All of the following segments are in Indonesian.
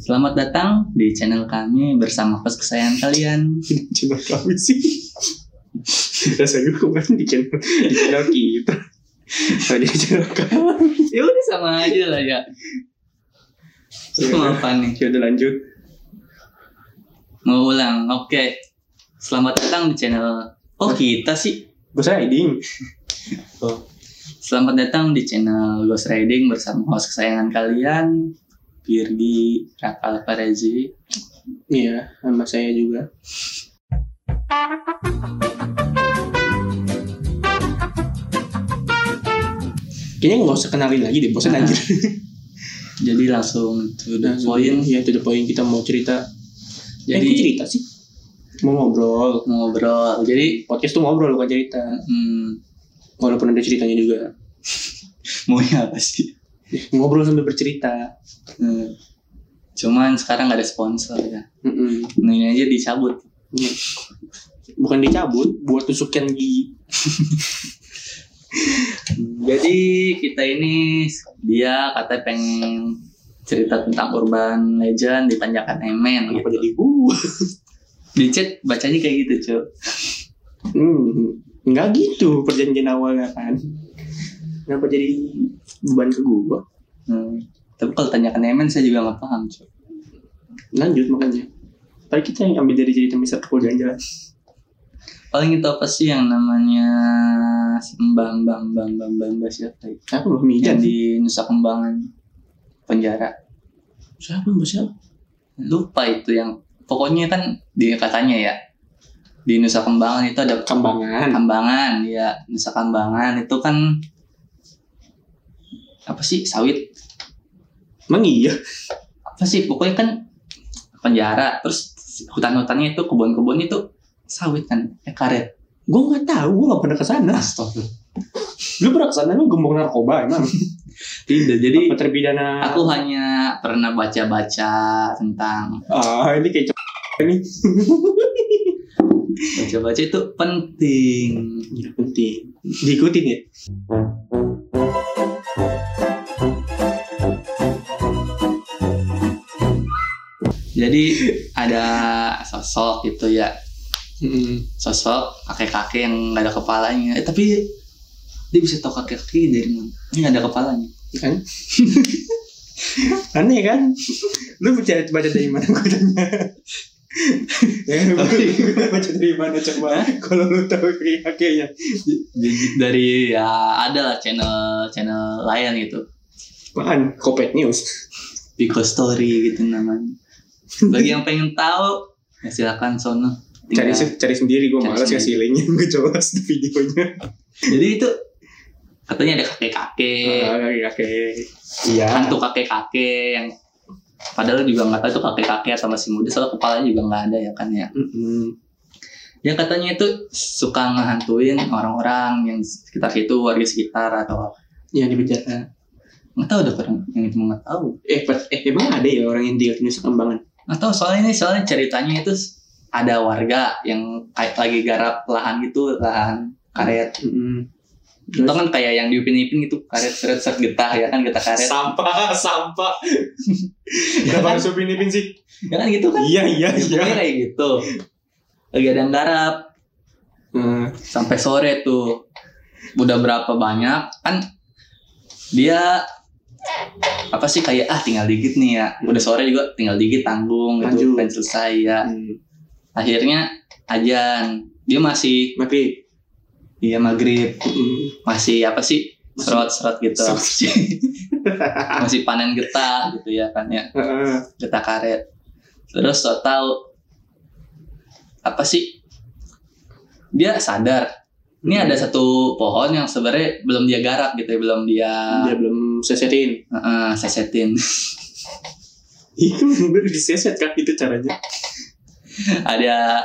Selamat datang di channel kami bersama host kesayangan kalian. channel kami sih rasanya kemarin di channel di channel kita Nah, di channel kami Ya udah sama aja lah ya. Terus mau apa nih? ya udah lanjut Mau ulang. Oke. Selamat datang di channel. Oh kita sih. gue riding Oh. Selamat datang di channel Ghost Riding bersama host kesayangan kalian, Virgi Rakal Parezi. iya sama saya juga. Kayaknya nggak usah kenalin lagi deh bosan Nah, anjir. Jadi langsung to the point. ya to the point kita mau cerita. Jadi Jadi cerita sih? Mau ngobrol. Ngobrol. Jadi podcast tuh ngobrol bukan cerita. Hmm, walaupun ada ceritanya juga. Maunya apa sih? ngobrol sambil bercerita Hmm. Cuman sekarang nggak ada sponsor ya. Nah, ini aja dicabut. Iya. bukan dicabut buat tusukan gigi Jadi kita ini dia katanya pengen cerita tentang urban legend di Tanjakan Emen kenapa gitu. jadi gua Di chat bacanya kayak gitu, Cuk. hmm, nggak gitu perjanjian awalnya kan kenapa jadi beban ke gua Hmm. Tapi kalau Tanjakan Emen saya juga nggak paham, Cuk. lanjut makanya Tadi kita yang ambil dari cerita misal ke jalan-jalan Paling itu apa sih yang namanya Mbak Mbak Mbak Mbak Mbak Mbak siapa ya? Siapa Mbak Mijan? Yang di Nusa Kembangan penjara. Siapa Mbak siapa? Lupa itu yang pokoknya kan di katanya ya di Nusa Kembangan itu ada Kambangan Kambangan ya Nusa Kambangan itu kan apa sih sawit Emang iya? apa sih pokoknya kan penjara terus hutan-hutannya itu kebun-kebun itu sawit kan eh karet Gue nggak tahu, gue nggak pernah ke sana Astaga. Lu pernah ke sana, lu gembong narkoba emang? tidak jadi terpidana? aku hanya pernah baca-baca tentang Ah, ini kayak ini baca-baca itu penting Iya, penting Diikutin ya? Jadi ada sosok gitu ya. Sosok kakek-kakek yang nggak ada kepalanya. Eh tapi dia bisa tahu kakek-kakek dari mana? Ini nggak ada kepalanya. Kan? Aneh kan? Lu baca, baca dari mana tanya? ya, gue baca dari mana coba? Kalau lu tahu kakeknya. Dari ya ada lah channel channel lain gitu. Apaan? Kopet News? Pico Story gitu namanya bagi yang pengen tahu ya silakan sono. Cari cari sendiri gue malas kasih linknya gue coba videonya. Jadi itu katanya ada kakek-kakek. Ah, kakek iya. Hantu kakek-kakek yang padahal juga nggak tahu itu kakek-kakek atau masih muda soalnya kepalanya juga nggak ada ya kan ya. Mm-mm. yang katanya itu suka ngehantuin orang-orang yang sekitar situ warga sekitar atau yang di penjara. Nggak tahu ada orang yang itu nggak tahu. Eh eh emang ada ya orang yang tinggal di Nusa Kambangan tahu soalnya ini soalnya ceritanya itu ada warga yang kayak lagi garap lahan gitu lahan karet. Mm-mm. itu kan kayak yang diupin-ipin gitu karet seret seret getah ya kan getah karet. Sampah sampah. Kenapa harus upin ipin sih? Ya kan gitu kan. Iya iya Ya, iya. kayak gitu. Lagi ada yang garap. Hmm, sampai sore tuh. Udah berapa banyak. Kan dia apa sih kayak ah tinggal dikit nih ya. Udah sore juga tinggal dikit tanggung gitu Lanjut. pengen selesai ya. Hmm. akhirnya ajan dia masih maghrib. Iya maghrib. Mm-mm. masih apa sih serot-serot gitu. masih panen getah gitu ya kan ya. Getah karet. Terus so tahu apa sih dia sadar. Ini ada satu pohon yang sebenarnya belum dia garap gitu ya belum dia dia belum sesetin. Uh, sesetin. Itu baru diseset kan itu caranya? Ada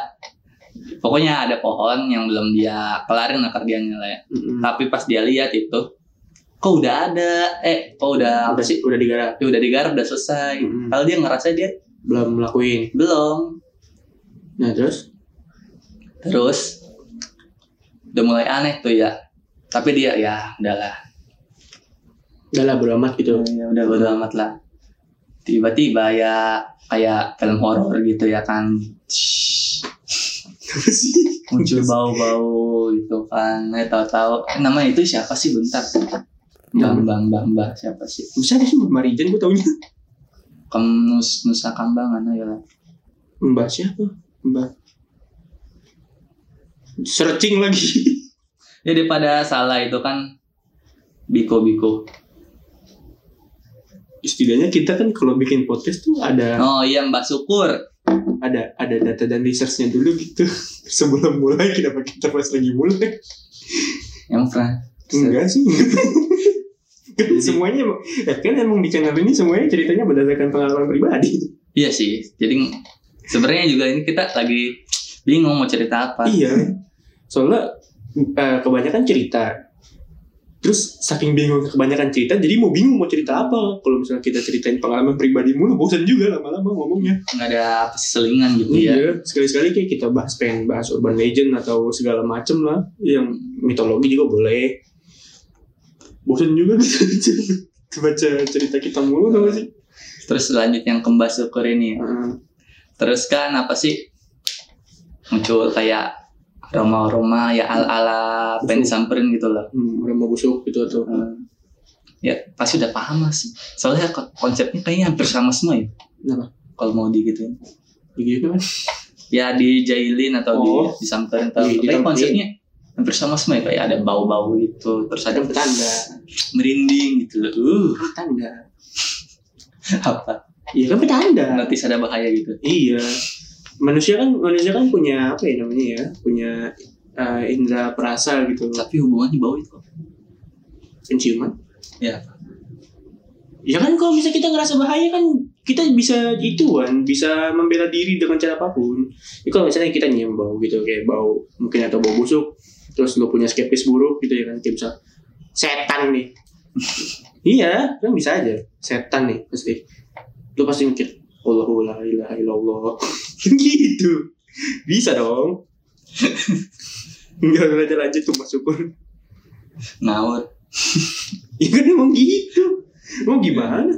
pokoknya ada pohon yang belum dia kelarin lah kerjanya lah ya. Mm-mm. tapi pas dia lihat itu kok udah ada? Eh kok udah apa udah sih udah digarap? Ya udah digarap udah selesai. Mm-mm. kalau dia ngerasa dia belum melakuin belum. Nah terus? Terus udah mulai aneh tuh ya. Tapi dia ya udahlah udah lah bodo amat gitu. Ya udah bodo amat lah. Tiba-tiba ya kayak film horor gitu ya kan. Muncul bau-bau gitu kan. Eh tahu-tahu. Eh, nama itu siapa sih? Bentar. Bang bang bang bang siapa sih? Bisa sih Mbak Marijan gue taunya. Kemus Nusa Kambangan ayo lah. Mbak siapa? Mbak. Searching lagi. ya daripada salah itu kan Biko Biko Setidaknya kita kan kalau bikin podcast tuh ada oh iya Mbak Syukur ada ada data dan researchnya dulu gitu. Sebelum mulai kenapa kita pas lagi mulai? Yang pernah enggak sih. Kan semuanya emang- eh, kan emang di channel ini semuanya ceritanya berdasarkan pengalaman pribadi. Iya sih. Jadi sebenarnya juga ini kita lagi bingung mau cerita apa. Iya. Soalnya eh, kebanyakan cerita terus saking bingung kebanyakan cerita jadi mau bingung mau cerita apa kalau misalnya kita ceritain pengalaman pribadi mulu bosan juga lama-lama ngomongnya nggak ada selingan gitu ya Iya, sekali-sekali kayak kita bahas pengen bahas urban legend atau segala macem lah, yang mitologi juga boleh. Bosan juga baca cerita kita mulu tau gak sih? terus lanjut yang ke Mbak Syukur ini ya. Heeh. terus kan apa sih muncul kayak aroma-aroma ya ala-ala pengen disamperin gitu loh Hmm, mau busuk gitu atau Hmm. ya pasti udah paham sih soalnya ko- konsepnya kayaknya hampir sama semua ya Kenapa? kalau mau digituin begitu kan? ya dijailin atau Oh. di, disamperin atau kayak ditambahin. konsepnya hampir sama semua ya kayak ada bau-bau gitu terus ada petanda, merinding gitu loh uh petanda. apa Iya kan petanda. notis ada bahaya gitu Iya. Manusia kan manusia kan punya apa ya namanya ya? Punya eh, indera perasa gitu. tapi hubungannya bau itu Penciuman. ya Ya kan kalau misalnya kita ngerasa bahaya kan kita bisa ituan, bisa membela diri dengan cara apa pun. Jadi kalau misalnya kita nyium bau gitu kayak bau mungkin atau bau busuk, terus lo punya skeptis buruk gitu ya kan kayak bisa setan nih. iya, kan bisa aja setan nih pasti. Lo pasti mikir Allahu la ilaha illallah. gitu. Bisa dong. Enggak lanjut tuh Mas Syukur. ngawur Ya kan emang gitu. Mau gimana?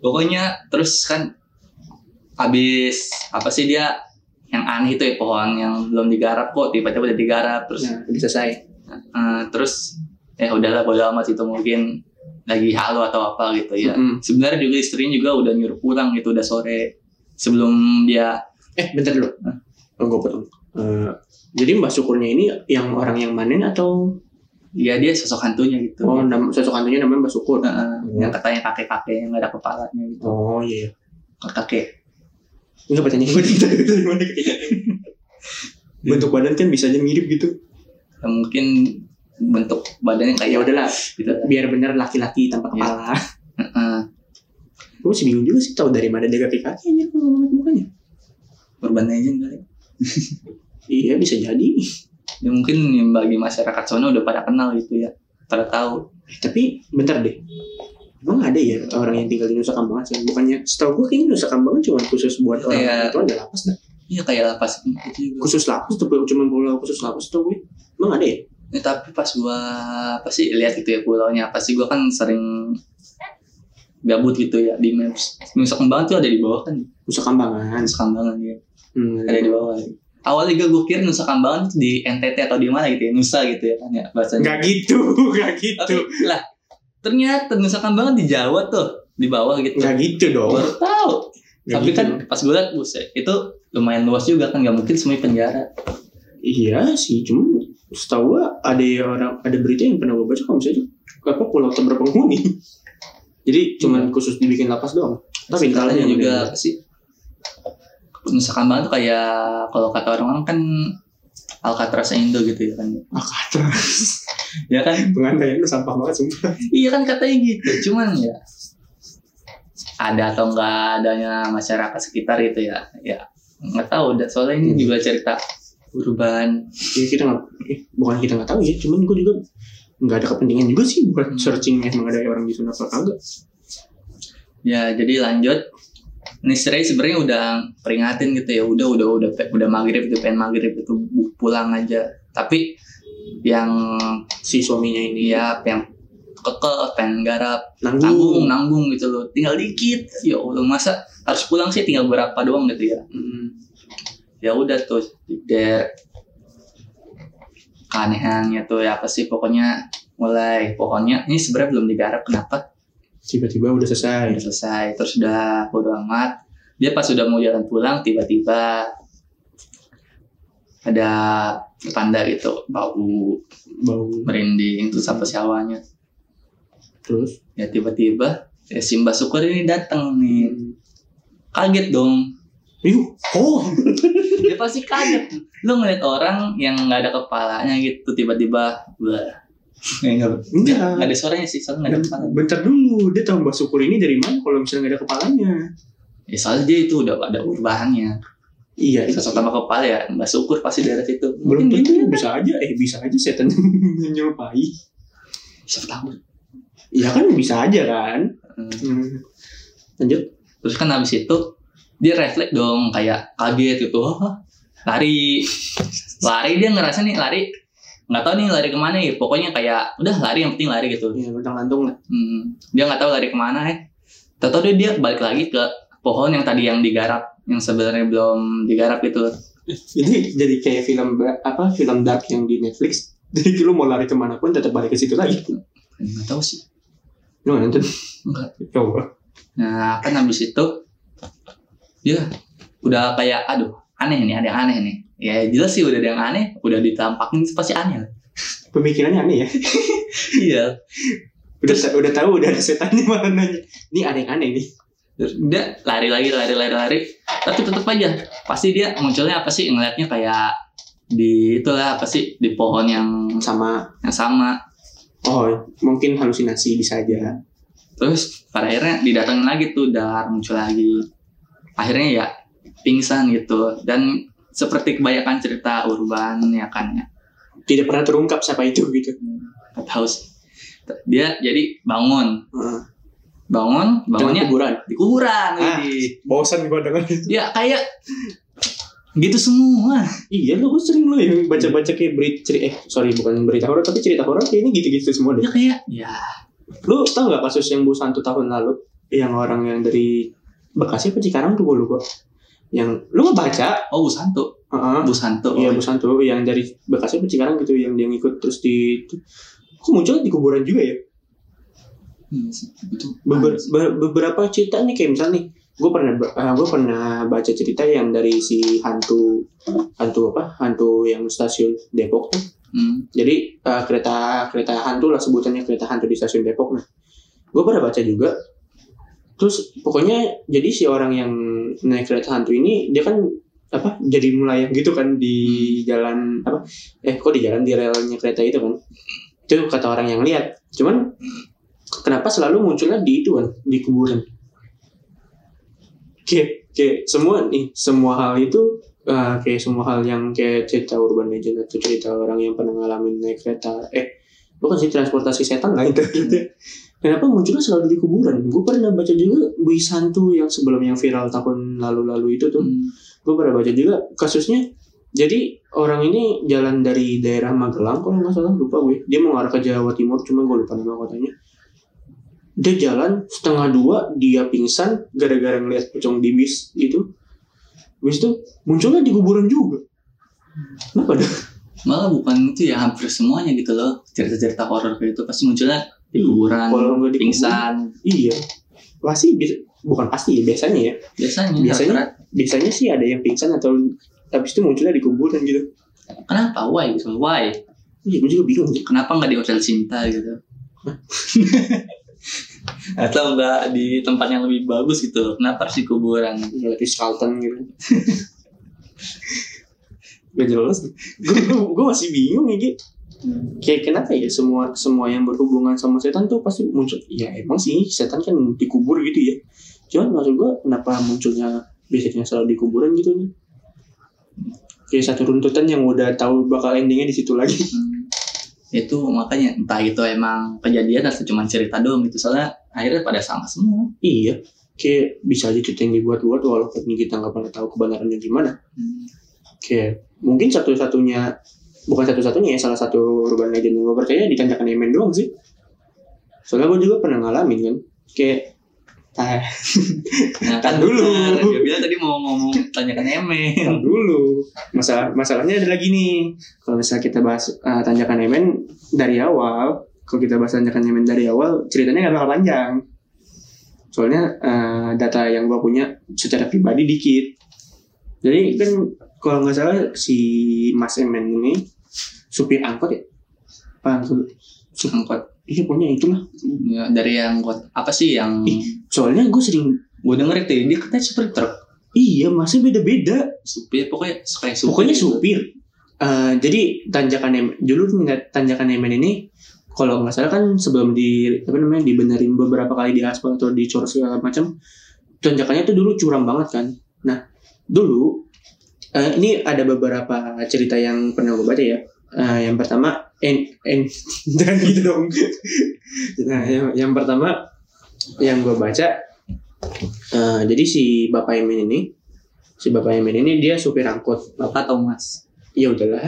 pokoknya terus kan habis apa sih dia yang aneh itu ya pohon yang belum digarap kok tiba-tiba udah digarap terus Nah, udah selesai. eh, terus ya udahlah bodo amat itu mungkin lagi halu atau apa gitu ya Mm-mm. sebenarnya juga istrinya juga udah nyuruh pulang gitu udah sore sebelum dia Eh, bentar dulu. Oh, gue potong. Eh, jadi Mbak Syukurnya ini yang orang yang manen atau ya dia sosok hantunya gitu oh nam sosok hantunya namanya Mbak Syukur? Heeh, yang katanya kakek-kakek yang gak ada kepalanya gitu Oh iya. kakek Enggak bacanya gue dari mana kayaknya. Bentuk badan kan bisa aja mirip gitu. Ya, mungkin bentuk badannya kayak Ya udahlah, gitu biar bener laki-laki tanpa Iya. kepala. Heeh. Gue masih bingung juga sih tahu dari mana dia kaki kaki aja kalau ngeliat mukanya. urban legend kali Iya bisa jadi. ya mungkin yang bagi masyarakat sana udah pada kenal gitu ya pada tahu Eh, tapi bentar deh. Emang ada ya orang yang tinggal di Nusa Kambangan sih? Bukannya setahu gue kayaknya Nusa Kambangan cuma khusus buat orang Iya. itu ada lapas dah. iya kayak lapas gitu juga Khusus lapas tuh cuma pulau khusus lapas tuh gue. Emang ada ya? Ya, tapi pas gua apa sih lihat gitu ya pulaunya pasti gua kan sering gabut gitu ya di maps Nusa Kambangan tuh ada di bawah kan Nusa Kambangan. Nusa Kambangan ya Hmm. ada di bawah awalnya juga gue kira Nusa Kambangan tuh di NTT atau di mana gitu ya Nusa gitu ya kan ya bahasanya Gak gitu, gak tapi gitu. lah ternyata Nusa Kambangan di Jawa tuh di bawah gitu Gak gitu dong. baru tahu Gak tapi gitu kan dong. pas gue liat buset itu lumayan luas juga kan nggak mungkin semuanya penjara Iya sih, cuma setahu gua ada orang ada berita yang pernah gue baca kalau misalnya apa pulau tak berpenghuni. Jadi cuman khusus dibikin lapas doang. Tapi intinya juga apa sih Nusa Kambangan tuh kayak kalau kata orang-orang kan Alcatraz Indo gitu ya kan Alcatraz. ya kan Pengandaian lu sampah banget sumpah. iya kan katanya gitu cuman ya ada atau enggak adanya masyarakat sekitar gitu ya ya nggak tahu soalnya ini juga cerita urban. Ya, kita nggak, eh, bukan kita nggak tahu ya, cuman gue juga nggak ada kepentingan juga sih buat searching emang ada orang di sana apa kagak. ya jadi lanjut. Ini Stray sebenarnya udah peringatin gitu ya udah udah udah udah maghrib gitu pengen maghrib itu pulang aja. Tapi yang Si suaminya ini. Dia yang keke pengen garap nanggung, nanggung nanggung gitu loh. Tinggal dikit. Ya Allah masa harus pulang sih tinggal berapa doang gitu ya? Hmm. Ya udah tuh der keanehannya tuh ya apa sih pokoknya mulai. Pokoknya ini sebenarnya belum digarap kenapa? Tiba-tiba udah selesai. Udah selesai terus udah bodo amat. Dia pas sudah mau jalan pulang tiba-tiba ada tanda gitu bau bau. merinding terus apa syawanya terus? Ya tiba-tiba ya Simba Syukur ini datang nih. Hmm. kaget dong Yuh, oh. Dia pasti kaget. Lu ngeliat orang yang nggak ada kepalanya gitu tiba-tiba wah nggak Enggak. nggak ada suaranya sih soalnya nggak ada kepala bentar dulu dia tahu mbak syukur ini dari mana kalau misalnya nggak ada kepalanya. Ya soalnya dia itu udah ada urbahannya iya itu sosok sama kepala ya mbak syukur pasti dari situ. Belum Mungkin tentu ya. bisa aja eh bisa aja setan menyerupai. Siapa tahu. Iya kan bisa aja kan. Hmm. hmm. lanjut. Terus kan habis itu dia refleks dong kayak kaget gitu Hah? lari lari dia ngerasa nih lari nggak tahu nih lari ke mana ya pokoknya kayak udah lari yang penting lari gitu ya lantung lah Hmm, dia nggak tahu lari ke mana ya. Tahu dia dia balik lagi ke pohon yang tadi yang digarap, yang sebenarnya belum digarap itu. jadi jadi kayak film apa film dark yang di Netflix jadi lu mau lari ke mana pun tetap balik ke situ lagi Nggak tahu sih. lu nggak nonton Enggak. coba Nah kan habis itu dia udah kayak aduh aneh nih ada yang aneh nih. Ya jelas sih udah ada yang aneh, udah ditampakin pasti aneh. lah. pemikirannya aneh ya? Iya. udah udah tahu udah ada setan di mana ini ada yang aneh nih. Terus dia lari lagi lari lari lari, tapi tetap aja pasti dia munculnya apa sih? Ngeliatnya kayak di itulah apa sih? Di pohon yang sama. yang sama. Oh mungkin halusinasi bisa aja. Terus pada akhirnya didatengin lagi tuh dar muncul lagi akhirnya ya pingsan gitu. Dan seperti kebanyakan cerita urban ya kan ya. Tidak pernah terungkap siapa itu gitu. Nggak tahu sih dia jadi bangun. Heeh. bangun bangunnya kuburan? di kuburan Ah. widih. bosan gua dengar. Ya kayak gitu semua. Iya lu gua sering lu yang baca-baca kayak berita cerita eh sorry bukan berita horor tapi cerita horor kayaknya gitu-gitu semua deh. Ya kayak ya. Lu tau nggak kasus yang Bu Santu tahun lalu? Yang orang yang dari Bekasi apa Cikarang tuh gua lupa. Yang lu nggak baca? Oh Bu Santo Heeh. Bu Santo iya Bu Santu yang dari Bekasi apa Cikarang gitu yang dia ngikut terus di kok muncul di kuburan juga ya? Hmm, itu Beber- be- beberapa cerita nih kayak misalnya nih gue pernah gue pernah baca cerita yang dari si hantu hantu apa? Hantu yang stasiun Depok tuh. Hmm, jadi eh, kereta kereta hantu lah sebutannya kereta hantu di stasiun Depok nah. Gue pernah baca juga terus pokoknya jadi si orang yang naik kereta hantu ini dia kan apa jadi melayang gitu kan di jalan apa eh kok di jalan di relnya kereta itu kan. Itu kata orang yang lihat. Cuman kenapa selalu munculnya di itu kan di kuburan? Kayak kayak semua nih semua hal itu eh, kayak semua hal yang kayak cerita urban legend atau cerita orang yang pernah ngalamin naik kereta eh bukan sih transportasi setan lah. Itu. gitu. Kenapa munculnya selalu di kuburan? Gue pernah baca juga Bui Santu yang sebelum yang viral tahun lalu-lalu itu tuh. hmm. Gue pernah baca juga kasusnya. Jadi orang ini jalan dari daerah Magelang kalau nggak salah lupa gue. Dia mau ngarah ke Jawa Timur, cuma gue lupa nama kotanya. Dia jalan setengah dua, dia pingsan gara-gara ngeliat pocong di bis itu. Bis itu munculnya di kuburan juga. Kenapa dah? malah bukan itu ya hampir semuanya gitu loh cerita-cerita horor kayak itu pasti munculnya di kuburan Kalau nggak di pingsan Iya. Pasti bukan pasti ya biasanya ya. biasanya Biasanya. Biasanya sih ada yang pingsan atau habis itu munculnya di kuburan gitu. kenapa why gitu why Iya, gue juga bingung sih. kenapa nggak di hotel cinta gitu atau nggak di tempat yang lebih bagus gitu kenapa harus di kuburan Ritz Carlton gitu. Gak jelas. Gue masih bingung ya Gi. Kayak kenapa ya semua semua yang berhubungan sama setan tuh pasti muncul. Ya emang sih setan kan dikubur gitu ya. Cuman maksud gue kenapa munculnya biasanya selalu di kuburan gitu nih. Kayak satu runtutan yang udah tahu bakal endingnya di situ lagi. Hmm. itu makanya entah itu emang kejadian atau cuma cerita doang gitu soalnya akhirnya pada sama semua Iya. Kayak bisa aja cerita yang dibuat-buat walaupun kita nggak pernah tahu kebenarannya gimana. Hmm. Kayak mungkin satu-satunya bukan satu-satunya ya salah satu urban legend yang gue percaya di tanjakan Yemen doang sih. soalnya gue juga pernah ngalamin kan kayak tah Nah, Tar dulu. Dia bilang tadi mau ngomong tanyakan Emen. Tar dulu masalah masalahnya ada lagi nih kalau misalnya kita bahas uh, tanjakan emen dari awal kalau kita bahas tanjakan emen dari awal ceritanya nggak bakal panjang soalnya uh, data yang gue punya secara pribadi dikit jadi kan kalau nggak salah si Mas Emen ini supir angkot ya apa Angkot. iya pokoknya itulah Ya, dari yang angkot apa sih yang Ih. soalnya gue sering gue denger itu dia katanya supir truk. iya masih beda-beda Supir pokoknya kayak supir. Pokoknya gitu. supir. Eh, jadi tanjakan Emen, dulu nggak tanjakan Emen ini kalau nggak salah kan sebelum di apa namanya dibenerin beberapa kali di aspal atau dicor segala macam tanjakannya tuh dulu curam banget kan. Nah dulu eh, ini ada beberapa cerita yang pernah gue baca ya. Eh, yang pertama en en jangan gitu dong. nah yang, yang pertama yang gue baca eh, jadi si bapak Emen ini si bapak Emen ini dia supir angkot Bapak atau Mas? ya udahlah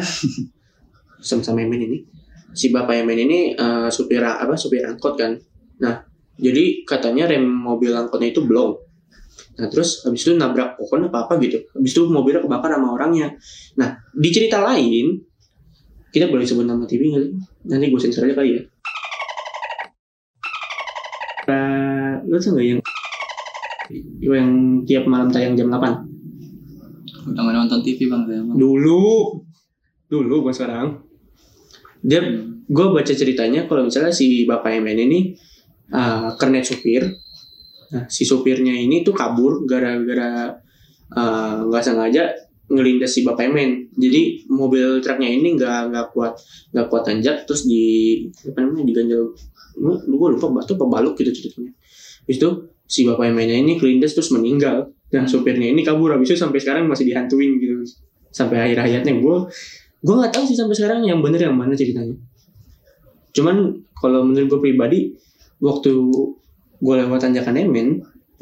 sama-sama Emen ini si bapak Emen ini eh, supir apa supir angkot kan nah jadi katanya rem mobil angkotnya itu belum nah terus habis itu nabrak pohon apa apa gitu. Habis itu mobilnya kebakar sama orangnya. Nah di cerita lain kita boleh sebut nama TV nggak sih? Nanti gue sensor aja kali ya. Uh, lo tau nggak yang yang tiap malam tayang jam 8 Udah nggak nonton TV bang dulu. Dulu bukan sekarang. Dia gue baca ceritanya kalau misalnya si bapak MN ini uh, kernet supir nah si supirnya ini tuh kabur gara-gara uh, nggak sengaja ngelindas si bapak MN jadi mobil truknya ini nggak nggak kuat nggak kuat tanjak terus di apa namanya diganjel gue lupa batu apa baluk gitu ceritanya. Habis itu si bapak MN ini kelindas terus meninggal. Dan Hmm. supirnya ini kabur. Habis itu sampai sekarang masih dihantuin gitu sampai akhir hayatnya. Gue gue nggak tahu sih sampai sekarang yang bener yang mana ceritanya. Cuman kalau menurut gue pribadi waktu gue lewat tanjakan Emen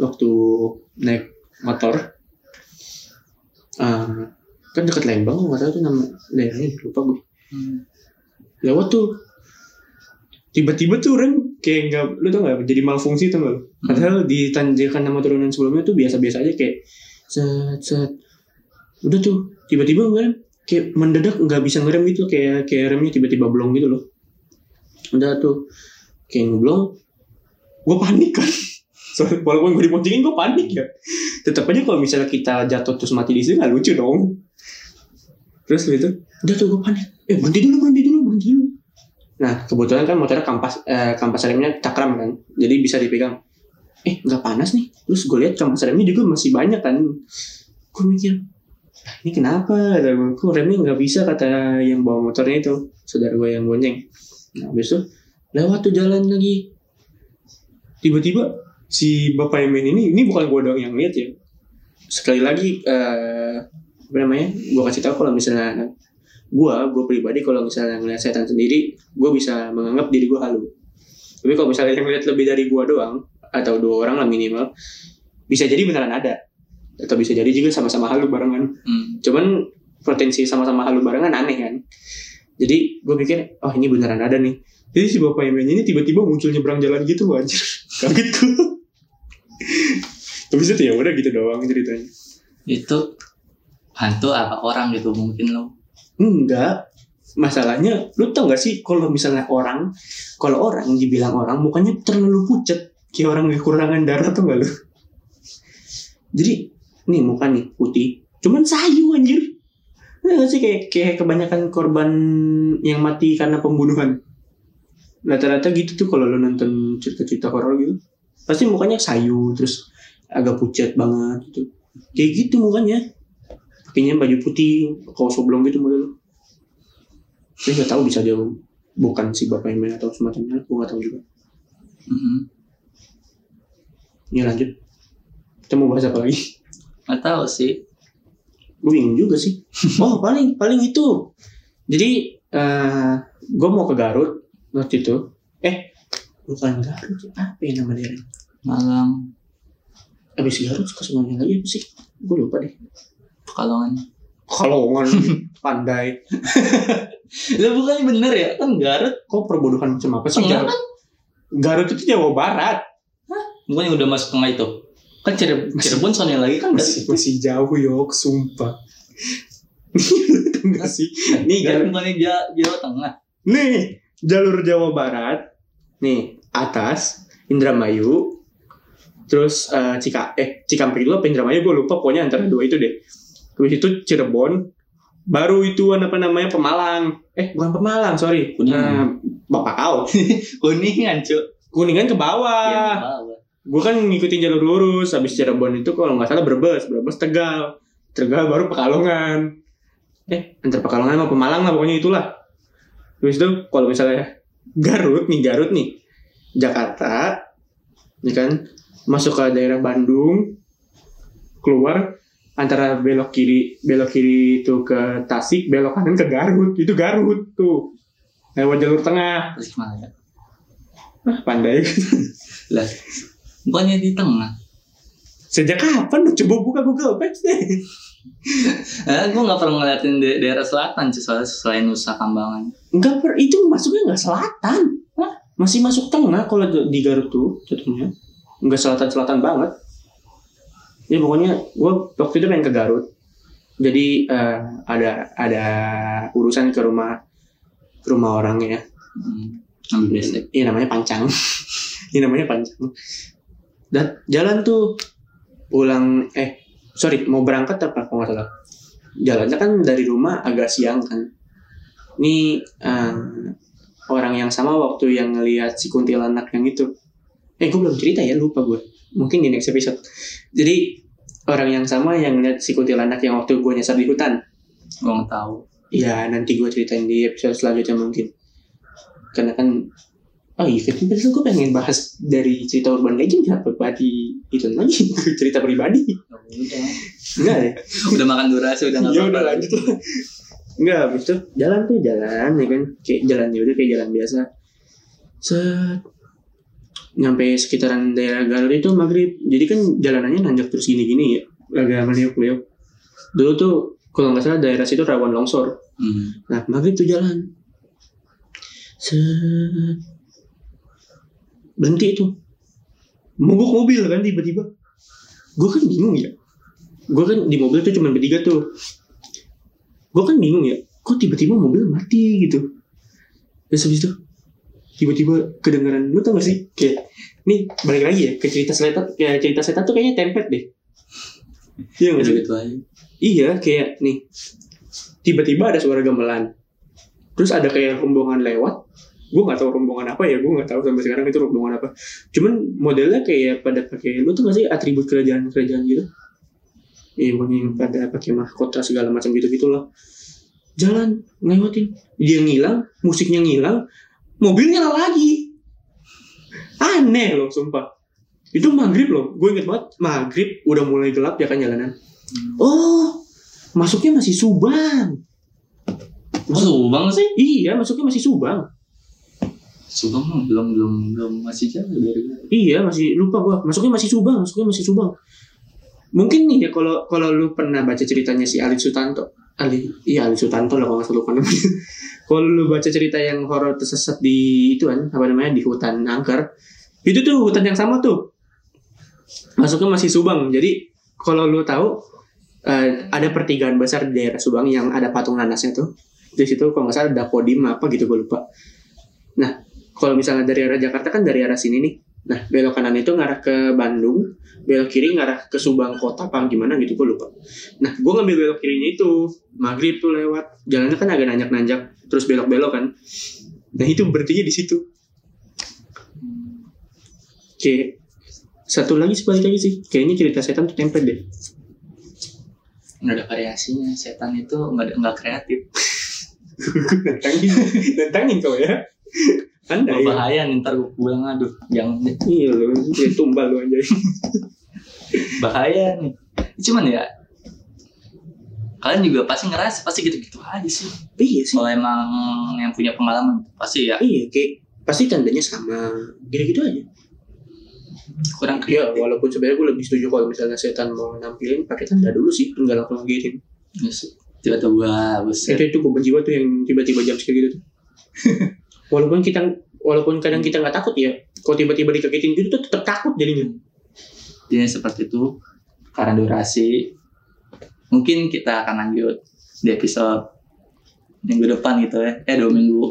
waktu naik motor ah, kan deket Lembang nggak tahu tuh nama daerahnya lupa gue Hmm. lewat tuh tiba-tiba tuh rem kayak nggak lu tau nggak jadi malfungsi tuh nggak lu? padahal di tanjakan nama turunan sebelumnya tuh biasa-biasa aja kayak set set udah tuh tiba-tiba ngerem kayak mendadak nggak bisa ngerem gitu kayak kayak remnya tiba-tiba blong gitu loh udah tuh kayak ngeblong gue panik kan. So, walaupun gue diponcengin gue panik ya. Tetap aja kalau misalnya kita jatuh terus mati di sini nggak lucu dong. Terus gitu. Udah tuh gue panik. Eh berhenti dulu berhenti dulu berhenti dulu. Nah kebetulan kan motornya kampas eh, kampas remnya cakram kan. Jadi bisa dipegang. Eh nggak panas nih. Terus gue lihat kampas remnya juga masih banyak kan. Gue mikir "Lah, ini kenapa? Kok remnya nggak bisa? Kata yang bawa motornya itu saudara gue yang bonceng. Nah habis itu lewat tuh jalan lagi tiba-tiba si bapak yang main ini ini bukan gue doang yang lihat ya. Sekali lagi eh, apa namanya gue kasih tahu kalau misalnya gue gue pribadi kalau misalnya ngeliat setan sendiri gue bisa menganggap diri gue halu. Tapi kalau misalnya yang lihat lebih dari gue doang atau dua orang lah minimal bisa jadi beneran ada. Atau bisa jadi juga sama-sama halu barengan. Hmm. cuman potensi sama-sama halu barengan aneh kan? Jadi gue pikir oh ini beneran ada nih. Jadi si bapak yang ini tiba-tiba muncul nyebrang jalan gitu anjir kaget gue tapi itu ya udah gitu doang ceritanya. Itu hantu apa orang gitu mungkin lo. enggak. Masalahnya lu tau gak sih kalau misalnya orang kalau orang dibilang orang mukanya terlalu pucat. Kayak orang kekurangan darah tuh gak lu? Jadi nih muka nih putih. Cuman sayu anjir. Gak sih? Kayak kayak kebanyakan korban yang mati karena pembunuhan rata-rata gitu tuh kalau lu nonton cerita-cerita horor gitu. Pasti mukanya sayu terus agak pucat banget gitu. Kayak gitu mukanya. Pakainya baju putih kaos oblong gitu model. Saya nggak tahu bisa dia bukan si bapak yang main atau semacamnya aku nggak tahu juga. Mhm. ya lanjut. Kita mau bahas apa lagi? Nggak tahu sih. gue bingung juga sih. Oh paling paling itu. Jadi eh gue mau ke Garut waktu itu eh bukan Garut apa ya nama daerahnya Malang, abis Garut ke semuanya lagi apa sih gue lupa deh Pekalongan. Kalongan pandai Lah bukan bener ya? Kan Garut. kok perbodohan macam apa sih Garut kan? Garut itu Jawa Barat. Bukan yang udah masuk tengah itu. Kan Cirebon, Cirebon soalnya lagi kan Masih, masih jauh yok, sumpah. Tengah sih. Nih, Garut Garut. bukan yang Jawa, Jawa Tengah. nih jalur Jawa Barat. Nih atas Indramayu. Terus eh, Cika eh Cikampek dulu apa Indramayu gue lupa pokoknya antara dua itu deh. Terus itu Cirebon. Baru itu apa namanya Pemalang. Eh bukan Pemalang sorry. Kuningan. Nah, Bapak kau. Kuningan, Cuk. Kuningan ke bawah. Bawah. gue kan ngikutin jalur lurus habis Cirebon itu kalau nggak salah Brebes Brebes Tegal Tegal baru Pekalongan eh antar Pekalongan sama Pemalang lah pokoknya itulah terus itu kalau misalnya Garut nih Garut nih Jakarta ini kan masuk ke daerah Bandung keluar antara belok kiri belok kiri itu ke Tasik belok kanan ke Garut. Itu Garut tuh. Lewat jalur tengah. Tasikmalaya. ah, pandai. Lah, bukannya di tengah. sejak kapan? Lu coba buka Google Maps deh Eh, gue gak pernah ngeliatin di daerah selatan sih soalnya selain Nusa Kambangan. Enggak per itu masuknya enggak selatan. Hah? Masih masuk tengah kalau di Garut tuh jatuhnya. Enggak selatan-selatan banget. Ya pokoknya gua waktu itu pengen ke Garut. Jadi eh, ada ada urusan ke rumah ke rumah orang ya. Hmm. Iya namanya pancang. Iya namanya pancang. Dan jalan tuh pulang eh sorry mau berangkat apa kalau nggak salah. Jalannya kan dari rumah agak siang kan. Ini eh, orang yang sama waktu yang ngelihat si kuntilanak yang itu. Eh gue belum cerita ya lupa gue. Mungkin di next episode. Jadi orang yang sama yang ngeliat si kuntilanak yang waktu gue nyasar di hutan. Gue gak tahu. Ya nanti gue ceritain di episode selanjutnya mungkin. Karena kan Oh iya, padahal gue pengen bahas dari cerita urban legend ya, pribadi itu lagi cerita pribadi. Udah. Enggak ya? udah makan durasi udah gak Ya udah lanjut lah. Enggak, habis itu jalan tuh jalan ya kan, kayak jalan ya udah kayak jalan biasa. Set nyampe sekitaran daerah Garut itu maghrib. Jadi kan jalanannya nanjak terus gini-gini ya, agak meliuk-liuk. Dulu tuh kalau nggak salah daerah situ rawan longsor. Hmm. Nah, maghrib tuh jalan. Set. Berhenti itu. Mogok mobil kan tiba-tiba. Gue kan bingung ya. Gue kan di mobil tuh cuma bertiga tuh. Gue kan bingung ya. Kok tiba-tiba mobil mati gitu. Terus habis itu tiba-tiba kedengeran lu tau gak sih kayak nih balik lagi ya ke cerita setan kayak cerita setan tuh kayaknya template deh iya sih gitu aja. Iya, kayak nih. Tiba-tiba ada suara gamelan. Terus ada kayak rombongan lewat. Gue gak tahu rombongan apa ya, gue gak tahu sampai sekarang itu rombongan apa. Cuman modelnya kayak pada pakai, lu tuh gak sih atribut kerajaan-kerajaan gitu? Iya, pokoknya yang pada pakai mahkota segala macam gitu gitulah. Jalan, ngelewatin. Dia ngilang, musiknya ngilang, mobilnya lagi. Aneh loh, sumpah. Itu maghrib loh, gue inget banget maghrib udah mulai gelap ya kan jalanan. Oh, masuknya masih Subang. Oh, Subang sih? Iya, masuknya masih Subang. Subang mah belum belum belum masih jauh dari gue. Iya, masih lupa gua. Masuknya masih Subang, masuknya masih Subang. Mungkin nih ya kalau kalau lu pernah baca ceritanya si Ali Sutanto. Ali, iya Ali Sutanto lah kalau nggak salah lupa kalau lu baca cerita yang horor tersesat di itu kan apa namanya di hutan angker. Itu tuh hutan yang sama tuh. Masuknya masih Subang. Jadi kalau lu tahu eh, ada pertigaan besar di daerah Subang yang ada patung nanasnya tuh. Di situ kalau nggak salah ada Kodim apa gitu gue lupa. Nah, kalau misalnya dari arah Jakarta kan dari arah sini nih. Nah, belok kanan itu ngarah ke Bandung, belok kiri ngarah ke Subang kota apa gimana gitu gue lupa. Nah, gue ngambil belok kirinya itu, maghrib tuh lewat, jalannya kan agak nanjak-nanjak, terus belok-belok kan. Nah itu berartinya di situ. Oke, satu lagi sebalik lagi sih, kayaknya cerita setan tuh template deh. Nggak ada variasinya. Setan itu nggak ada- nggak kreatif. nantangin, nantangin kau ya. Anda ya. Bahaya nih ntar gue pulang aduh. Jangan. Iya loh, kayak tumbal lo anjay. bahaya nih. Cuman ya kalian juga pasti ngerasa pasti gitu-gitu aja sih. Iya sih. Kalau emang yang punya pengalaman pasti ya Iya, kayak pasti tandanya sama. Gitu-gitu aja. kurang Iya, kreatif. walaupun sebenarnya gue lebih setuju kalau misalnya setan mau nampilin pakai tanda dulu sih, enggak langsung ngirim. Yes. Tiba-tiba buset. Itu itu gue benci banget tuh yang tiba-tiba jam kayak gitu tuh. walaupun kita walaupun kadang kita nggak takut ya, kalau tiba-tiba dikagetin gitu tuh tetap takut jadinya. Jadi seperti itu. Karena durasi mungkin kita akan lanjut di episode minggu depan gitu ya. Eh dua minggu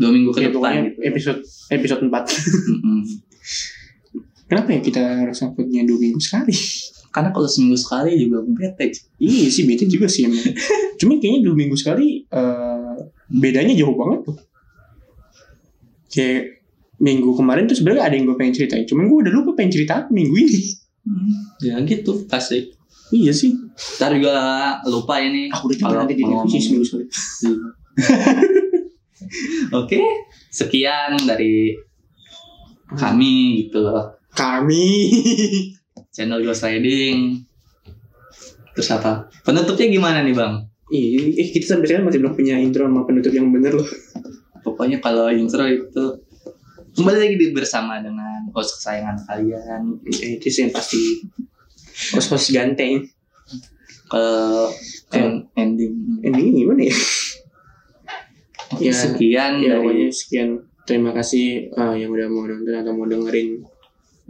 dua minggu ke Ya, depan gitu episode episode 4 Mm-mm. kenapa ya kita harus uploadnya dua minggu sekali? Karena kalau seminggu sekali juga bete. Iya sih bete juga sih emang. Cuma kayaknya dua minggu sekali eh, bedanya jauh banget tuh kayak minggu kemarin tuh sebenarnya ada yang gue pengen ceritain. Cuman gue udah lupa pengen cerita minggu ini. Ya gitu. Pasti iya sih. Ntar juga lupa ini. Aku udah coba nanti di revisi seminggu sekali. Oke sekian dari kami gitu loh. Kami. Channel Ghost Riding. Terus apa? Penutupnya gimana nih bang? Iya, eh, kita sampai sekarang masih belum punya intro sama penutup yang bener loh. Pokoknya kalau intro itu kembali lagi di bersama dengan host kesayangan kalian itu sih yang pasti. Host-host ganteng. kalau en- ending Endingnya gimana ya? Ya, sekian Ya, dari pokoknya sekian. Terima kasih eh, yang udah mau nonton atau mau dengerin.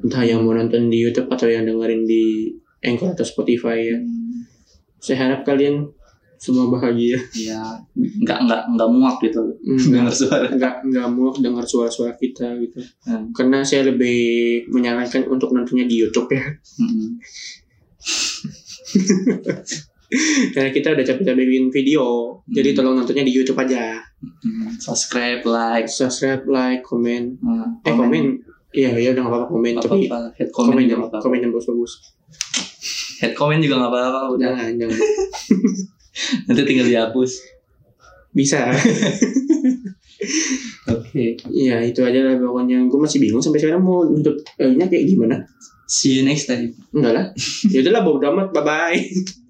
Entah yang mau nonton di YouTube atau yang dengerin di Anchor atau Spotify ya. Saya harap kalian semua bahagia. ya nggak nggak nggak muak gitu Hmm, dengar suara nggak nggak muak dengar suara-suara kita gitu. Hmm. Karena saya lebih menyarankan untuk nontonnya di YouTube ya. Mm-mm. Karena kita udah capek-capek bikin video. Jadi Hmm. tolong nontonnya di YouTube aja. Mm, subscribe like Subscribe, like, komen. mm, Eh komen. Iya, ya udah nggak apa-apa komen. Tapi head comment komen yang apa-apa komen yang bagus-bagus. head comment juga nggak apa-apa udah Jangan, jangan. nanti tinggal dihapus Bisa. oke Iya, itu aja lah pokoknya. Gue masih bingung sampai sekarang mau nutup eh, kayak gimana. see you next time Enggak lah. Ya udahlah, bodo amat. Bye-bye.